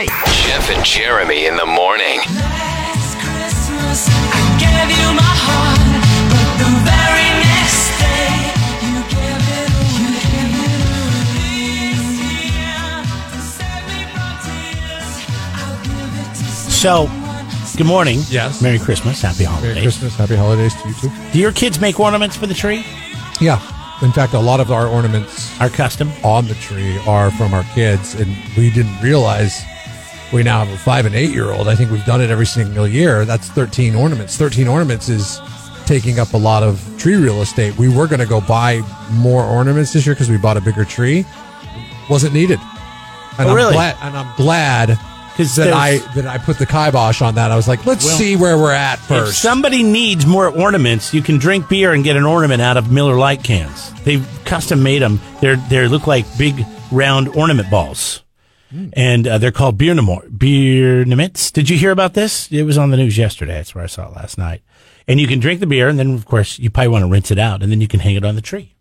Hey. Jeff and Jeremy in the morning. Last Christmas, I gave you my heart, but the very next day, you gave it away. This year, to save me from tears, I'll give it to So, good morning. Yes. Merry Christmas. Happy holidays. Merry Christmas, Happy Holidays to you too. Do your kids make ornaments for the tree? Yeah. In fact, a lot of our ornaments Are custom? on the tree are from our kids, and we didn't realize we now have a five and eight year old. I think we've done it every single year. That's 13 ornaments. 13 ornaments is taking up a lot of tree real estate. We were going to go buy more ornaments this year because we bought a bigger tree. Wasn't needed. And Oh, I'm really? glad, and I'm glad 'Cause that I that I put the kibosh on that. I was like, let's Well, see where we're at If first. somebody needs more ornaments, you can drink beer and get an ornament out of Miller Lite cans. They've custom made them. They're they look like big round ornament balls, and uh, they're called beer beer. Did you hear about this? It was on the news yesterday. That's where I saw it last night. And you can drink the beer, and then of course you probably want to rinse it out, and then you can hang it on the tree.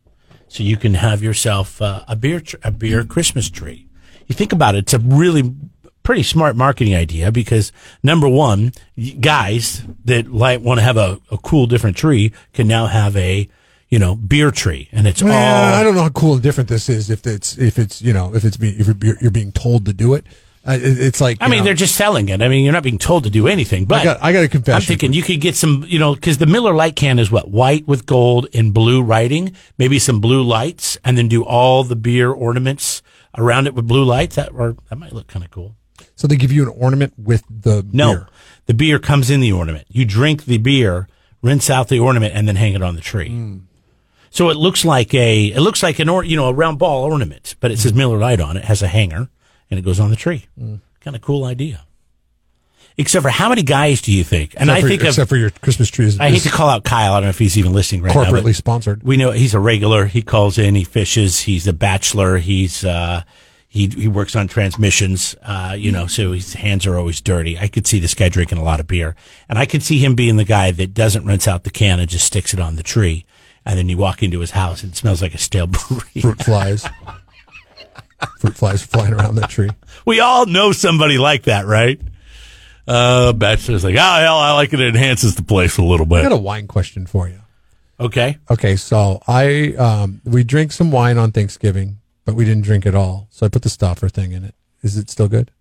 So you can have yourself uh, a beer tr- a beer Christmas tree. You think about it; it's a really pretty smart marketing idea because number one, guys that like want to have a, a cool different tree can now have a you know beer tree, and it's Well, all I don't know how cool and different this is. If it's if it's you know if it's be, if you're, you're being told to do it, uh, it's like I mean, know, they're just selling it. I mean, you're not being told to do anything. But I got I got a confession. I'm thinking you could get some, you know, because the Miller Lite can is what white with gold and blue writing, maybe some blue lights, and then do all the beer ornaments around it with blue lights. That or that might look kind of cool. so they give you an ornament with the No, beer. the beer comes in the ornament. You drink the beer, rinse out the ornament, and then hang it on the tree. Hmm. So it looks like a it looks like an or you know a round ball ornament, but it says Miller Lite on it. Has a hanger, and it goes on the tree. Hmm. Kind of cool idea. Except for how many guys do you think? And Except I for, think of except for your Christmas trees. I hate to call out Kyle. I don't know if he's even listening right now. corporately sponsored. We know he's a regular. He calls in. He fishes. He's a bachelor. He's uh, he he works on transmissions. Uh, you know, so his hands are always dirty. I could see this guy drinking a lot of beer, and I could see him being the guy that doesn't rinse out the can and just sticks it on the tree. And then you walk into his house and it smells like a stale brewery. Fruit flies. Fruit flies flying around that tree. We all know somebody like that, right? Uh, bachelor's like, oh hell, I like it. It enhances the place a little bit. I got a wine question for you. Okay. Okay, so I um we drink some wine on Thanksgiving, but we didn't drink it all. So I put the stopper thing in it. Is it still good?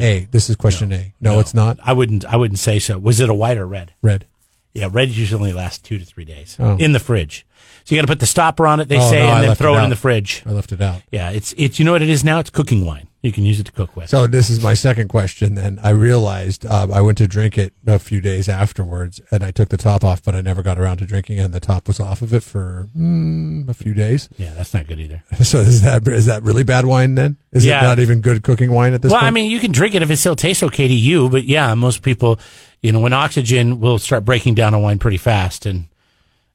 A. This is question A. No, it's not. I wouldn't. I wouldn't say so. Was it a white or red? Red. Yeah, red usually only lasts two to three days Oh. in the fridge. So you got to put the stopper on it. They Oh, say, no, I and then throw it it, in the fridge. I left it out. Yeah, it's it's. You know what it is now? It's cooking wine. You can use it to cook with. So this is my second question. Then I realized uh, I went to drink it a few days afterwards, and I took the top off, but I never got around to drinking it. And the top was off of it for mm, a few days. yeah, that's not good either. So is that is that really bad wine? Then is Yeah. it not even good cooking wine at this point? Well, point? I mean, you can drink it if it still tastes okay to you, but yeah, most people, you know, when oxygen will start breaking down a wine pretty fast, and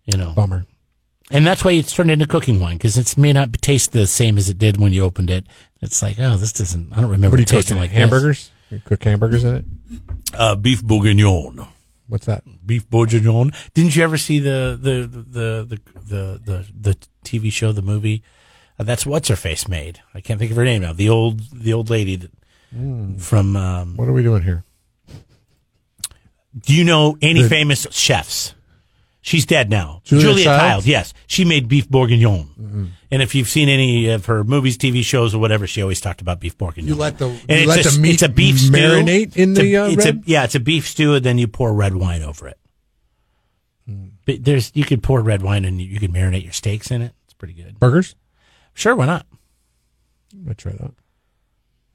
you know, bummer. and that's why it's turned into cooking wine because it may not taste the same as it did when you opened it. It's like, oh, this doesn't. I don't remember What do you it tasting like hamburgers? You cook hamburgers in it? Uh, beef bourguignon. What's that? beef bourguignon. Didn't you ever see the the the the the the, the TV show, the movie? Uh, that's what's her face made. I can't think of her name now. The old the old lady that, from. Um, What are we doing here? Do you know any The- famous chefs? She's dead now. Julia Julia? Childs. Yes, she made beef bourguignon. And if you've seen any of her movies, TV shows, or whatever, she always talked about beef bourguignon. You let the and let a, the meat it's a beef stew. marinate in It's a- the uh, it's red? a yeah, it's a beef stew, and then you pour red wine over it. But there's you could pour red wine and you could marinate your steaks in it. It's pretty good. burgers. Sure, why not? I'm try that.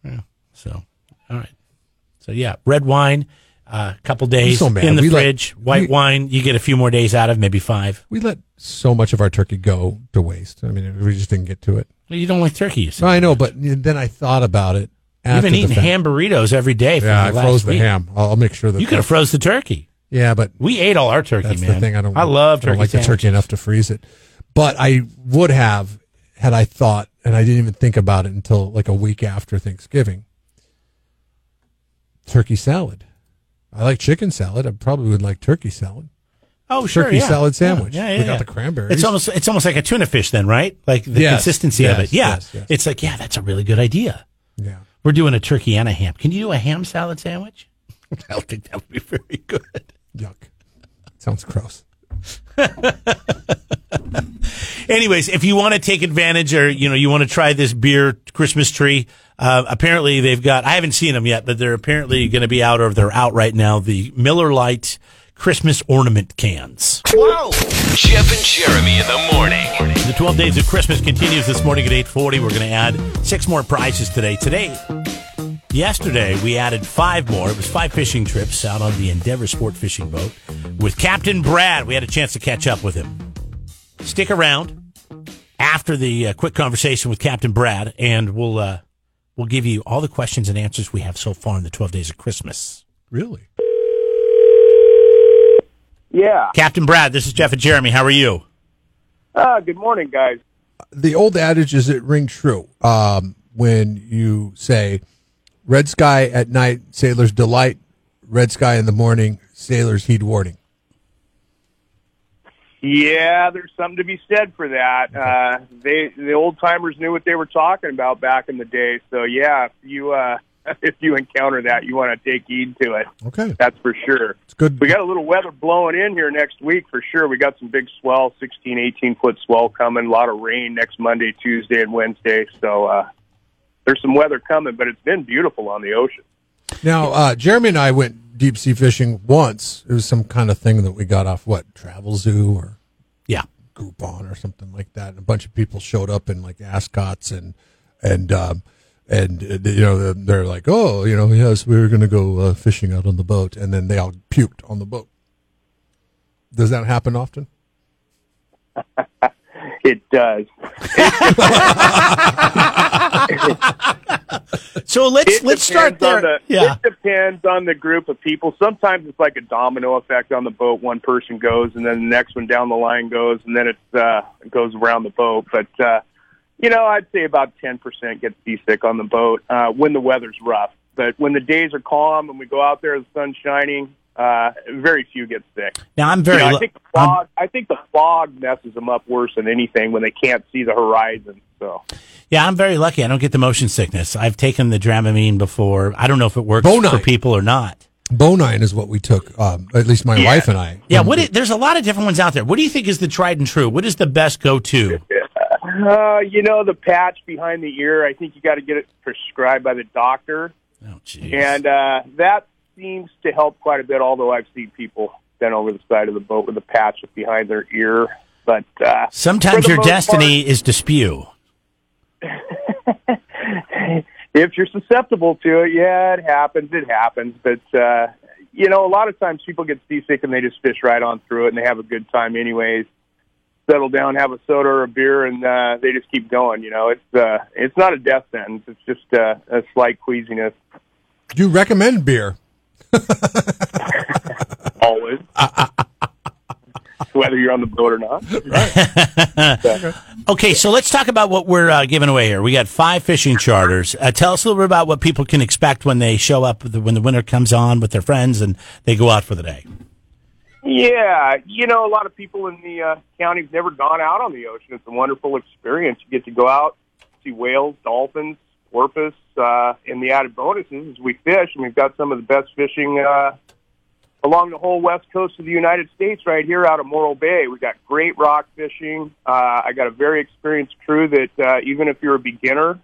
Yeah. So, all right. So yeah, red wine, a uh, couple days so in the We let- fridge. White we- wine, you get a few more days out of, maybe five. We let so much of our turkey go to waste. I mean, we just didn't get to it. Well, you don't like turkey. You said. I know, but then I thought about it. You've been eating ham burritos every day. For Yeah, the I froze the week. ham. I'll, I'll make sure that You could have froze the turkey. Yeah, but We ate all our turkey, that's man. the thing. I don't. I love I turkey. don't like the turkey enough to freeze it. But I would have had I thought, and I didn't even think about it until like a week after Thanksgiving. Turkey salad. I like chicken salad. I probably would like turkey salad. Oh, sure. turkey yeah. salad sandwich. Yeah, yeah, We yeah. got the cranberries. It's almost it's almost like a tuna fish, then, right? Like the Yes, consistency of it. Yeah, yes, yes. it's like yeah, that's a really good idea. Yeah. We're doing a turkey and a ham. Can you do a ham salad sandwich? I don't think that would be very good. Yuck. Sounds gross. Anyways, if you want to take advantage or you know you want to try this beer Christmas tree, uh, apparently they've got. I haven't seen them yet, but they're apparently going to be out or they're out right now. The Miller Lite Christmas ornament cans. Whoa! Jeff and Jeremy in the morning. The 12 days of Christmas continues this morning at 8:40. We're going to add six more prizes today. Today, yesterday we added five more. It was five fishing trips out on the Endeavor Sport fishing boat with Captain Brad. We had a chance to catch up with him. Stick around after the uh, quick conversation with Captain Brad, and we'll uh, we'll give you all the questions and answers we have so far in the 12 days of Christmas. Really? Yeah. Captain Brad, this is Jeff and Jeremy. How are you? Uh, good morning, guys. The old adage is it ring true um, when you say red sky at night, sailors delight, red sky in the morning, sailors heed warning. Yeah, there's something to be said for that. Uh, they the old timers knew what they were talking about back in the day. So yeah, if you uh, if you encounter that, you want to take heed to it. Okay. That's for sure. It's good. We got a little weather blowing in here next week for sure. We got some big swell, 16, 18 foot swell coming. A lot of rain next Monday, Tuesday, and Wednesday. So uh, there's some weather coming, but it's been beautiful on the ocean. Now, uh, Jeremy and I went deep sea fishing once. It was some kind of thing that we got off what Travel Zoo or Yeah. Groupon or something like that. And a bunch of people showed up in like ascots and and um, and uh, you know they're like, oh, you know, yes, we were going to go uh, fishing out on the boat, and then they all puked on the boat. Does that happen often? It does. So let's It let's start there. the- yeah. It depends on the group of people. Sometimes it's like a domino effect on the boat. One person goes, and then the next one down the line goes, and then it's uh, it goes around the boat. But uh, you know, I'd say about ten percent get seasick on the boat uh, when the weather's rough. But when the days are calm and we go out there, the sun's shining, uh, very few get sick. Now I'm You very. know, I think the fog. I think the fog messes them up worse than anything when they can't see the horizon. So Yeah, I'm very lucky. I don't get the motion sickness. I've taken the Dramamine before. I don't know if it works Bonine. for people or not. Bonine is what we took. Um, at least my Yeah. wife and I. Yeah, Um, what? there's a lot of different ones out there. What do you think is the tried and true? What is the best go-to? Uh, you know, the patch behind the ear, I think you got to get it prescribed by the doctor. Oh, jeez. And uh, that seems to help quite a bit, although I've seen people bent over the side of the boat with a patch behind their ear. But uh, Sometimes your most destiny is to spew. if you're susceptible to it, yeah, it happens. It happens. But, uh, you know, a lot of times people get seasick and they just fish right on through it and they have a good time anyways. Settle down, have a soda or a beer, and uh, they just keep going. You know, it's uh, it's not a death sentence. It's just uh, a slight queasiness. Do you recommend beer? Always. Whether you're on the boat or not. Okay, so let's talk about what we're uh, giving away here. We got five fishing charters. Uh, tell us a little bit about what people can expect when they show up when the winter comes on with their friends and they go out for the day. Yeah, you know, a lot of people in the uh, county have never gone out on the ocean. It's a wonderful experience. You get to go out, see whales, dolphins, porpoise. Uh, and the added bonuses is we fish, and we've got some of the best fishing uh, along the whole west coast of the United States right here out of Morro Bay. We've got great rock fishing. Uh, I got a very experienced crew that uh, even if you're a beginner,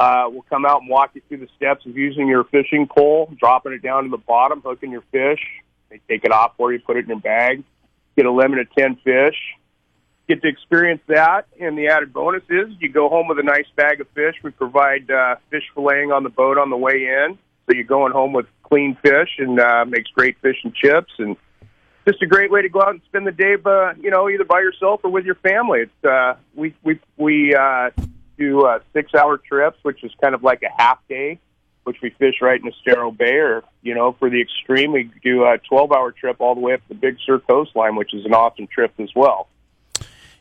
uh, will come out and walk you through the steps of using your fishing pole, dropping it down to the bottom, hooking your fish. They take it off for you, put it in your bag, get a limit of 10 fish, get to experience that. And the added bonus is you go home with a nice bag of fish. We provide uh, fish filleting on the boat on the way in. So you're going home with clean fish and uh, makes great fish and chips. And just a great way to go out and spend the day, uh, you know, either by yourself or with your family. It's uh, we we we uh, do uh, six hour trips, which is kind of like a half day, which we fish right in Estero Bay, or you know, for the extreme, we do a twelve hour trip all the way up the Big Sur coastline, which is an awesome trip as well.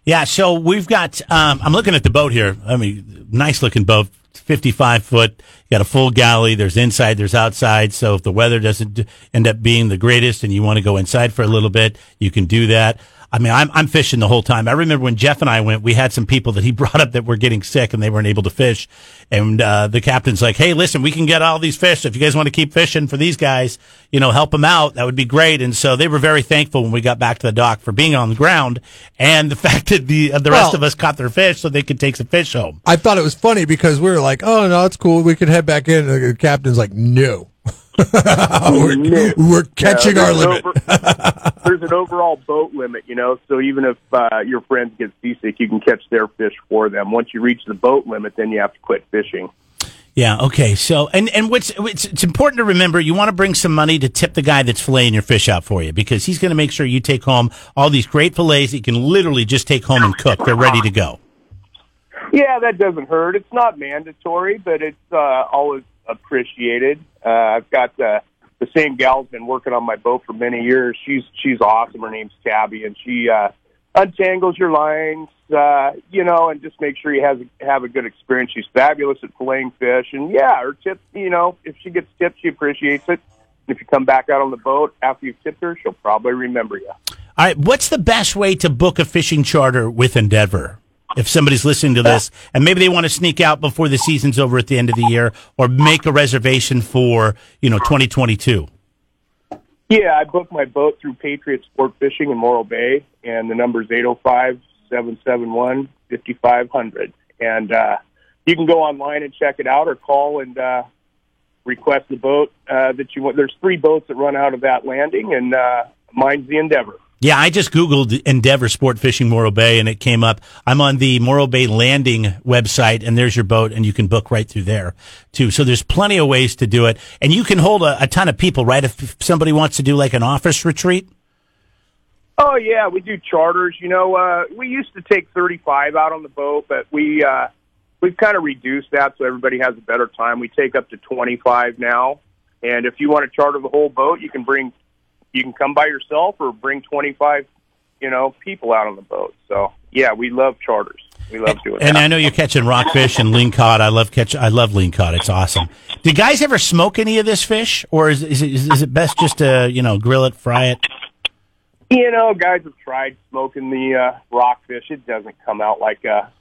Yeah, so we've got. Um, I'm looking at the boat here. I mean, nice looking boat, 55 foot. Got a full galley. There's inside, there's outside. So if the weather doesn't end up being the greatest and you want to go inside for a little bit, you can do that. I mean, I'm, I'm fishing the whole time. I remember when Jeff and I went, we had some people that he brought up that were getting sick and they weren't able to fish. And, uh, the captain's like, Hey, listen, we can get all these fish. If you guys want to keep fishing for these guys, you know, help them out. That would be great. And so they were very thankful when we got back to the dock for being on the ground and the fact that the, uh, the rest Well- of us caught their fish so they could take some fish home. I thought it was funny because we were like, "Oh no, it's cool. We can head back in." And the captain's like, "No, we're, we're catching Yeah, our limit." over- there's an overall boat limit, you know. So even if uh, your friends get seasick, you can catch their fish for them. Once you reach the boat limit, then you have to quit fishing. Yeah. Okay. So, and and what's it's, it's important to remember, you want to bring some money to tip the guy that's filleting your fish out for you because he's going to make sure you take home all these great fillets that you can literally just take home and cook. They're ready to go. Yeah, that doesn't hurt. It's not mandatory, but it's uh, always appreciated. Uh, I've got uh, the same gal's been working on my boat for many years. She's she's awesome. Her name's Tabby, and she uh, untangles your lines, uh, you know, and just make sure you have have a good experience. She's fabulous at filleting fish, and yeah, her tip, you know, if she gets tipped, she appreciates it. If you come back out on the boat after you've tipped her, she'll probably remember you. All right. What's the best way to book a fishing charter with Endeavor? If somebody's listening to this and maybe they want to sneak out before the season's over at the end of the year or make a reservation for, you know, 2022. Yeah, I booked my boat through Patriot Sport Fishing in Morro Bay, and the number is 805 771 5500. And uh, you can go online and check it out or call and uh, request the boat uh, that you want. There's three boats that run out of that landing, and uh, mine's the Endeavor. Yeah, I just Googled Endeavor Sport Fishing Morro Bay and it came up. I'm on the Morro Bay Landing website and there's your boat and you can book right through there too. So there's plenty of ways to do it. And you can hold a, a ton of people, right? If somebody wants to do like an office retreat. Oh yeah, we do charters. You know, uh, we used to take 35 out on the boat, but we uh, we've kind of reduced that so everybody has a better time. We take up to 25 now, and if you want to charter the whole boat, you can bring you can come by yourself or bring 25, you know, people out on the boat. So yeah, we love charters. We love doing that. And. I know you're catching rockfish and lingcod. I love catch. I love lingcod. It's awesome. Do guys ever smoke any of this fish, or is is it, is it best just to you know grill it, fry it? You know, guys have tried smoking the uh, rockfish. It doesn't come out like a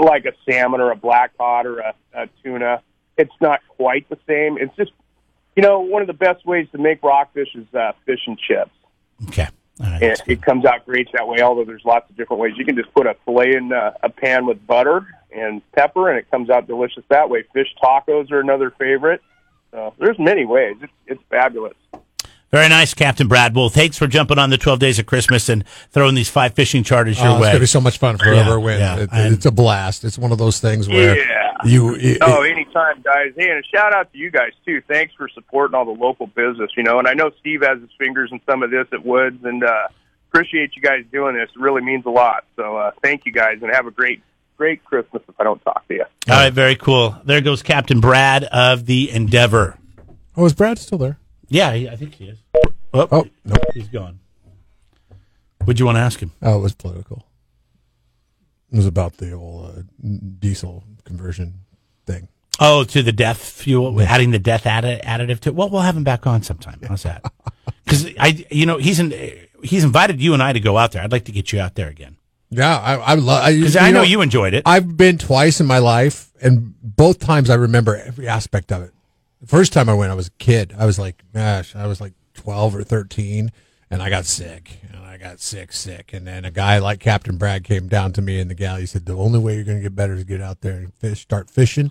like a salmon or a black cod or a, a tuna. It's not quite the same. It's just, you know, one of the best ways to make rockfish is uh, fish and chips. Okay. All right. And it comes out great that way. Although there's lots of different ways. You can just put a fillet in uh, a pan with butter and pepper, and it comes out delicious that way. Fish tacos are another favorite. So there's many ways. It's it's fabulous. Very nice, Captain Brad. Well, thanks for jumping on the 12 days of Christmas and throwing these five fishing charters your Oh, it's way. gonna be so much fun for Yeah, whoever wins. yeah, It- it's a blast. It's one of those things where Yeah. You. It, Oh, anytime, guys. Hey, and a shout out to you guys too. Thanks for supporting all the local business. You know, and I know Steve has his fingers in some of this at Woods, and uh, appreciate you guys doing this. It really means a lot. So, uh, thank you guys, and have a great, great Christmas. If I don't talk to you, All right, very cool. There goes Captain Brad of the Endeavor. oh, is Brad still there? Yeah, he- I think he is. Oh, Oh no. he's gone. What'd you want to ask him? Oh, it was political. It was about the old uh, diesel conversion thing. Oh, to the death fuel, adding the death addi- additive to. Well, we'll have him back on sometime. How's that? Because I, you know, he's in, he's invited you and I to go out there. I'd like to get you out there again Yeah, I, I love. because I know, you enjoyed it. I've been twice in my life, and both times I remember every aspect of it. The first time I went, I was a kid. I was like, gosh, I was like twelve or thirteen, and I got sick, got sick, sick. And then a guy like Captain Brad came down to me in the galley. He said, "The only way you're going to get better is get out there and fish, start fishing,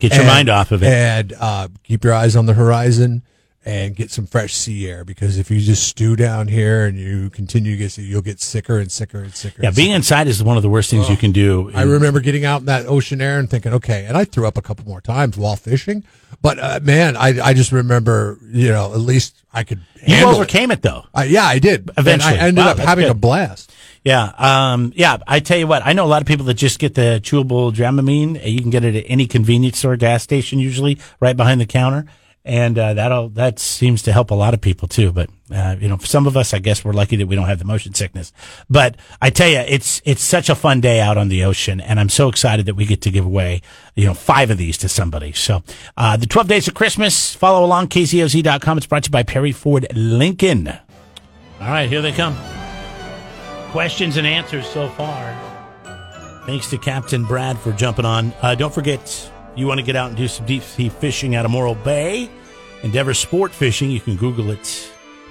get your and- mind off of it. and uh, keep your eyes on the horizon." And get some fresh sea air because if you just stew down here and you continue to get sick, you'll get sicker and sicker and sicker. yeah, and being sicker. inside is one of the worst things you can do. I remember getting out in that ocean air and thinking, okay, and I threw up a couple more times while fishing, but uh, man, I I just remember, you know, at least I could you handle it. overcame it though. I, yeah, I did. And Eventually. I ended Wow, up having a blast. Yeah, um, yeah. I tell you what, I know a lot of people that just get the chewable Dramamine. Uh, You can get it at any convenience store, gas station, usually right behind the counter, and uh, that'll that seems to help a lot of people too. But uh, you know, for some of us, I guess we're lucky that we don't have the motion sickness. But I tell you, it's it's such a fun day out on the ocean, and I'm so excited that we get to give away you know five of these to somebody. So uh, the 12 days of Christmas. Follow along kzoz.com. It's brought to you by Perry Ford Lincoln. All right, here they come. Questions and answers so far. Thanks to Captain Brad for jumping on. Uh, don't forget, you want to get out and do some deep sea fishing out of Morro Bay, Endeavor Sport Fishing. You can Google it.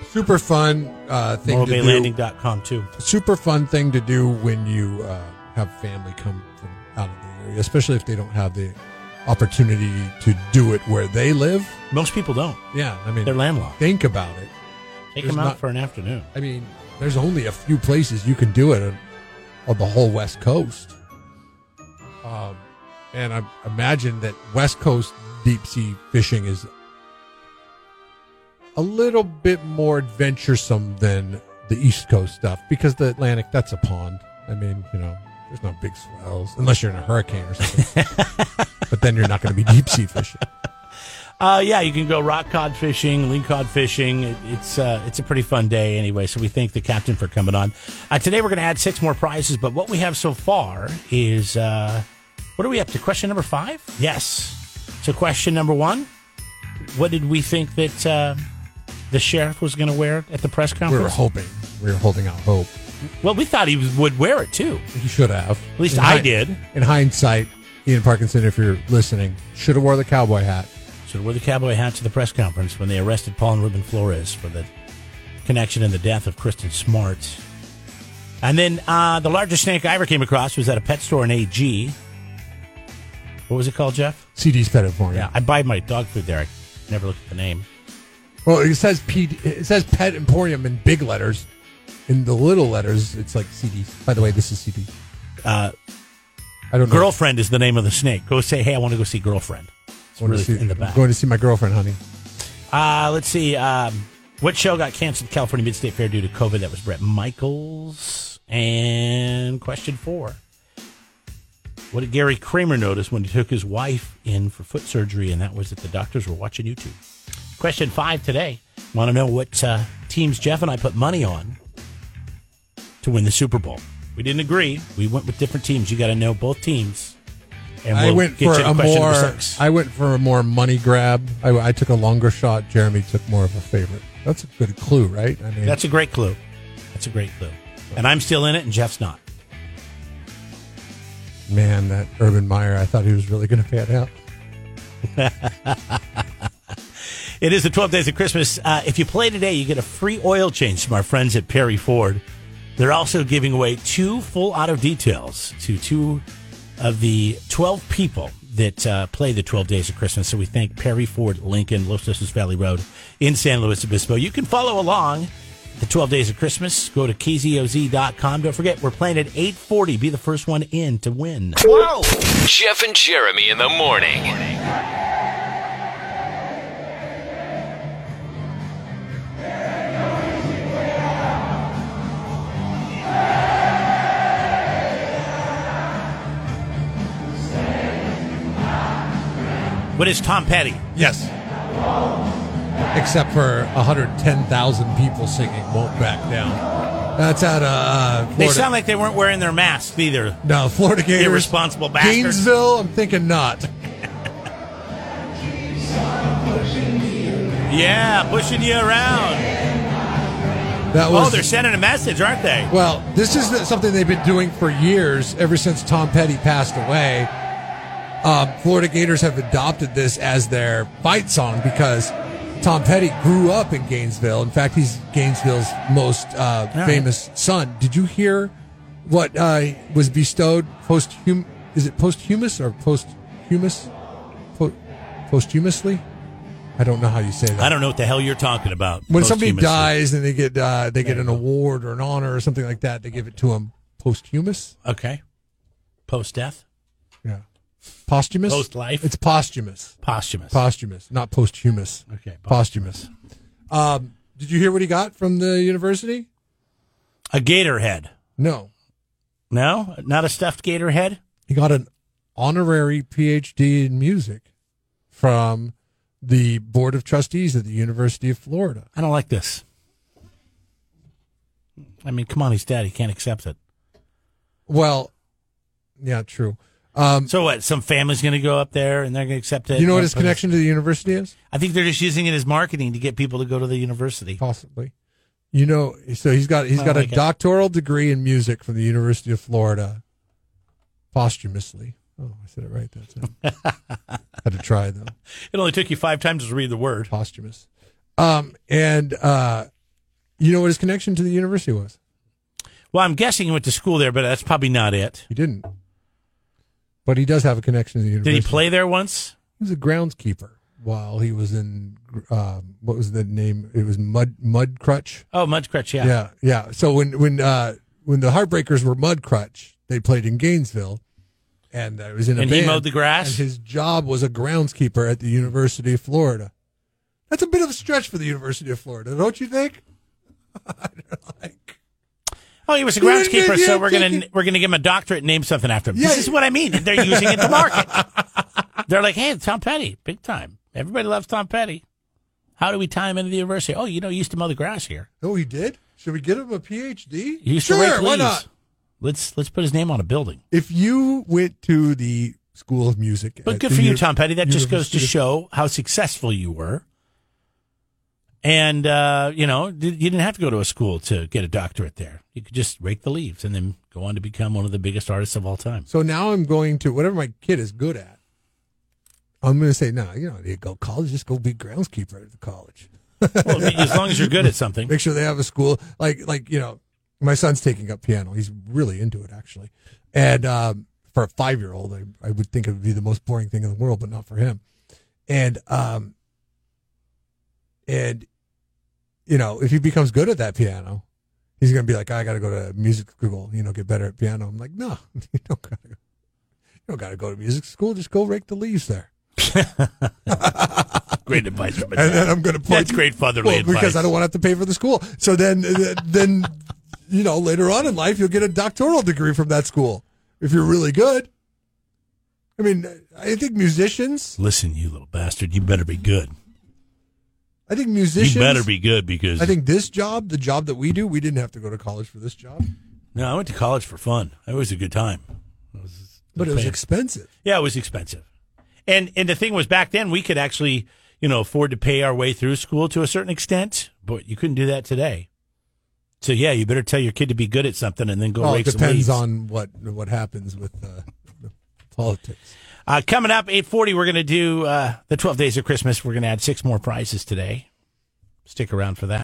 Super fun uh, thing to do. MorroBayLanding.com too. super fun thing to do when you uh, have family come from out of the area, especially if they don't have the opportunity to do it where they live. Most people don't. Yeah, I mean, They're landlocked. think about it. Take There's them out not- for an afternoon. I mean, there's only a few places you can do it on, on the whole West Coast. Um, and I imagine that West Coast deep sea fishing is a little bit more adventuresome than the East Coast stuff because the Atlantic, that's a pond. I mean, you know, there's no big swells unless you're in a hurricane or something. but then you're not going to be deep sea fishing. Uh, yeah, you can go rock cod fishing, lingcod fishing. It, it's uh, it's a pretty fun day anyway. So we thank the captain for coming on. Uh, today we're going to add six more prizes, but what we have so far is uh, what are we up to? Question number five? Yes. So question number one: What did we think that uh, the sheriff was going to wear at the press conference? We were hoping. We were holding out hope. well, we thought he would wear it too. He should have. At least In I did. In hindsight, Ian Parkinson, if you're listening, should have wore the cowboy hat. Should wear the cowboy hat to the press conference when they arrested Paul and Ruben Flores for the connection and the death of Kristin Smart. And then uh, the largest snake I ever came across was at a pet store in AG. What was it called, Jeff? CD's Pet Emporium. Yeah, I buy my dog food there. I never looked at the name. Well, it says P. It says Pet Emporium in big letters. In the little letters, it's like CDs. By the way, this is CD. Uh, I don't know. Girlfriend is the name of the snake. Go say, hey, I want to go see Girlfriend. It's really see- in the I'm back. Going to see my girlfriend, honey. Uh, let's see. Um, what show got canceled at California Mid State Fair due to COVID? That was Bret Michaels. And question four. What did Gary Kramer notice when he took his wife in for foot surgery? And that was that the doctors were watching YouTube. Question five today. Want to know what uh, teams Jeff and I put money on to win the Super Bowl? We didn't agree. We went with different teams. You got to know both teams. And I we'll went get for a more. I went for a more money grab. I, I took a longer shot. Jeremy took more of a favorite. That's a good clue, right? I mean, That's a great clue. That's a great clue. And I'm still in it, and Jeff's not. Man, that Urban Meyer. I thought he was really going to pan out. It is the 12 days of Christmas. Uh, if you play today, you get a free oil change from our friends at Perry Ford. They're also giving away two full auto details to two of the 12 people that uh, play the 12 days of Christmas. So we thank Perry Ford, Lincoln, Los Osos Valley Road in San Luis Obispo. You can follow along the 12 days of Christmas. Go to kzoz.com. Don't forget, we're playing at 840. Be the first one in to win. Whoa! Jeff and Jeremy in the morning. What is Tom Petty? Yes. Except for 110,000 people singing "Won't Back Down." That's out of uh, Florida. They sound like they weren't wearing their masks either. no Florida Gators. Irresponsible bastards. Gainesville. I'm thinking not. Yeah, pushing you around. That was, Oh, they're sending a message, aren't they? Well, this is something they've been doing for years, ever since Tom Petty passed away. Um, Florida Gators have adopted this as their fight song because Tom Petty grew up in Gainesville. In fact, he's Gainesville's most uh, right. famous son. Did you hear what uh, was bestowed posthum? Is it posthumous or posthumous? Po- posthumously? I don't know how you say that I don't know what the hell you're talking about. when somebody dies and they get uh, they get an award or an honor or something like that, they give it to them posthumous. Okay. Post death? Posthumous. Post-life? It's posthumous. Posthumous. Posthumous, not posthumous. okay. Posthumous. Um, did you hear what he got from the university? A gator head. No, No? Not a stuffed gator head? he got an honorary PhD in music from the board of trustees at the University of Florida. I don't like this. I mean, come on, he's dead. He can't accept it. Well, yeah, true. Um, So what? Some family's going to go up there and they're going to accept it. you know what his connection to the university is? I think they're just using it as marketing to get people to go to the university. Possibly. You know, so he's got he's I got like a it. doctoral degree in music from the University of Florida, posthumously. Oh, I said it right that time. Had to try though. It only took you five times to read the word. Posthumous. Um, and uh, you know what his connection to the university was? Well, I'm guessing he went to school there, but that's probably not it. He didn't. But he does have a connection to the university. Did he play there once? He was a groundskeeper while he was in. Um, what was the name? It was Mud Mud Crutch. Oh, Mudcrutch, yeah. Yeah, yeah. So when when uh, when the Heartbreakers were Mud Crutch, they played in Gainesville, and I was in a And he mowed the grass? And his job was a groundskeeper at the University of Florida. That's a bit of a stretch for the University of Florida, don't you think? I don't like. Oh, he was a groundskeeper, so we're gonna we're gonna give him a doctorate and name something after him. Yeah, this is what I mean. They're using it to market. They're like, hey, Tom Petty, big time. Everybody loves Tom Petty. How do we tie him into the university? Oh, you know, he used to mow the grass here. Oh, he did. Should we get him a PhD? He used sure, to rake why leaves. not? Let's let's put his name on a building. If you went to the School of Music, But good for you, Tom Petty. That just goes to show how successful you were. And uh, you know, you didn't have to go to a school to get a doctorate there. You could just rake the leaves and then go on to become one of the biggest artists of all time. So now I'm going to whatever my kid is good at. I'm going to say, no, you don't need to go college. Just go be groundskeeper at the college. Well, as long as you're good at something. Make sure they have a school like like you know. My son's taking up piano. He's really into it actually, and um, for a five year old, I, I would think it would be the most boring thing in the world, but not for him. And um, and you know, if he becomes good at that piano, he's going to be like, I got to go to music school, you know, get better at piano. I'm like, no, you don't got to. You don't got to go to music school. Just go rake the leaves there. Great advice from a and then. I'm going to point. That's great fatherly well, advice. because I don't want to have to pay for the school. So then, uh, then you know, later on in life, you'll get a doctoral degree from that school if you're really good. I mean, I think musicians. Listen, you little bastard, you better be good. I think musicians. You better be good because I think this job, the job that we do, we didn't have to go to college for this job, no, I went to college for fun. It was a good time. It was, but it was expensive. Yeah, it was expensive. And and the thing was back then we could actually, you know, afford to pay our way through school to a certain extent, but you couldn't do that today. So yeah, you better tell your kid to be good at something and then go Well, it rake some depends on what what happens with uh, the politics. Uh, coming up, 840, we're going to do uh, the 12 days of Christmas. We're going to add six more prizes today. Stick around for that.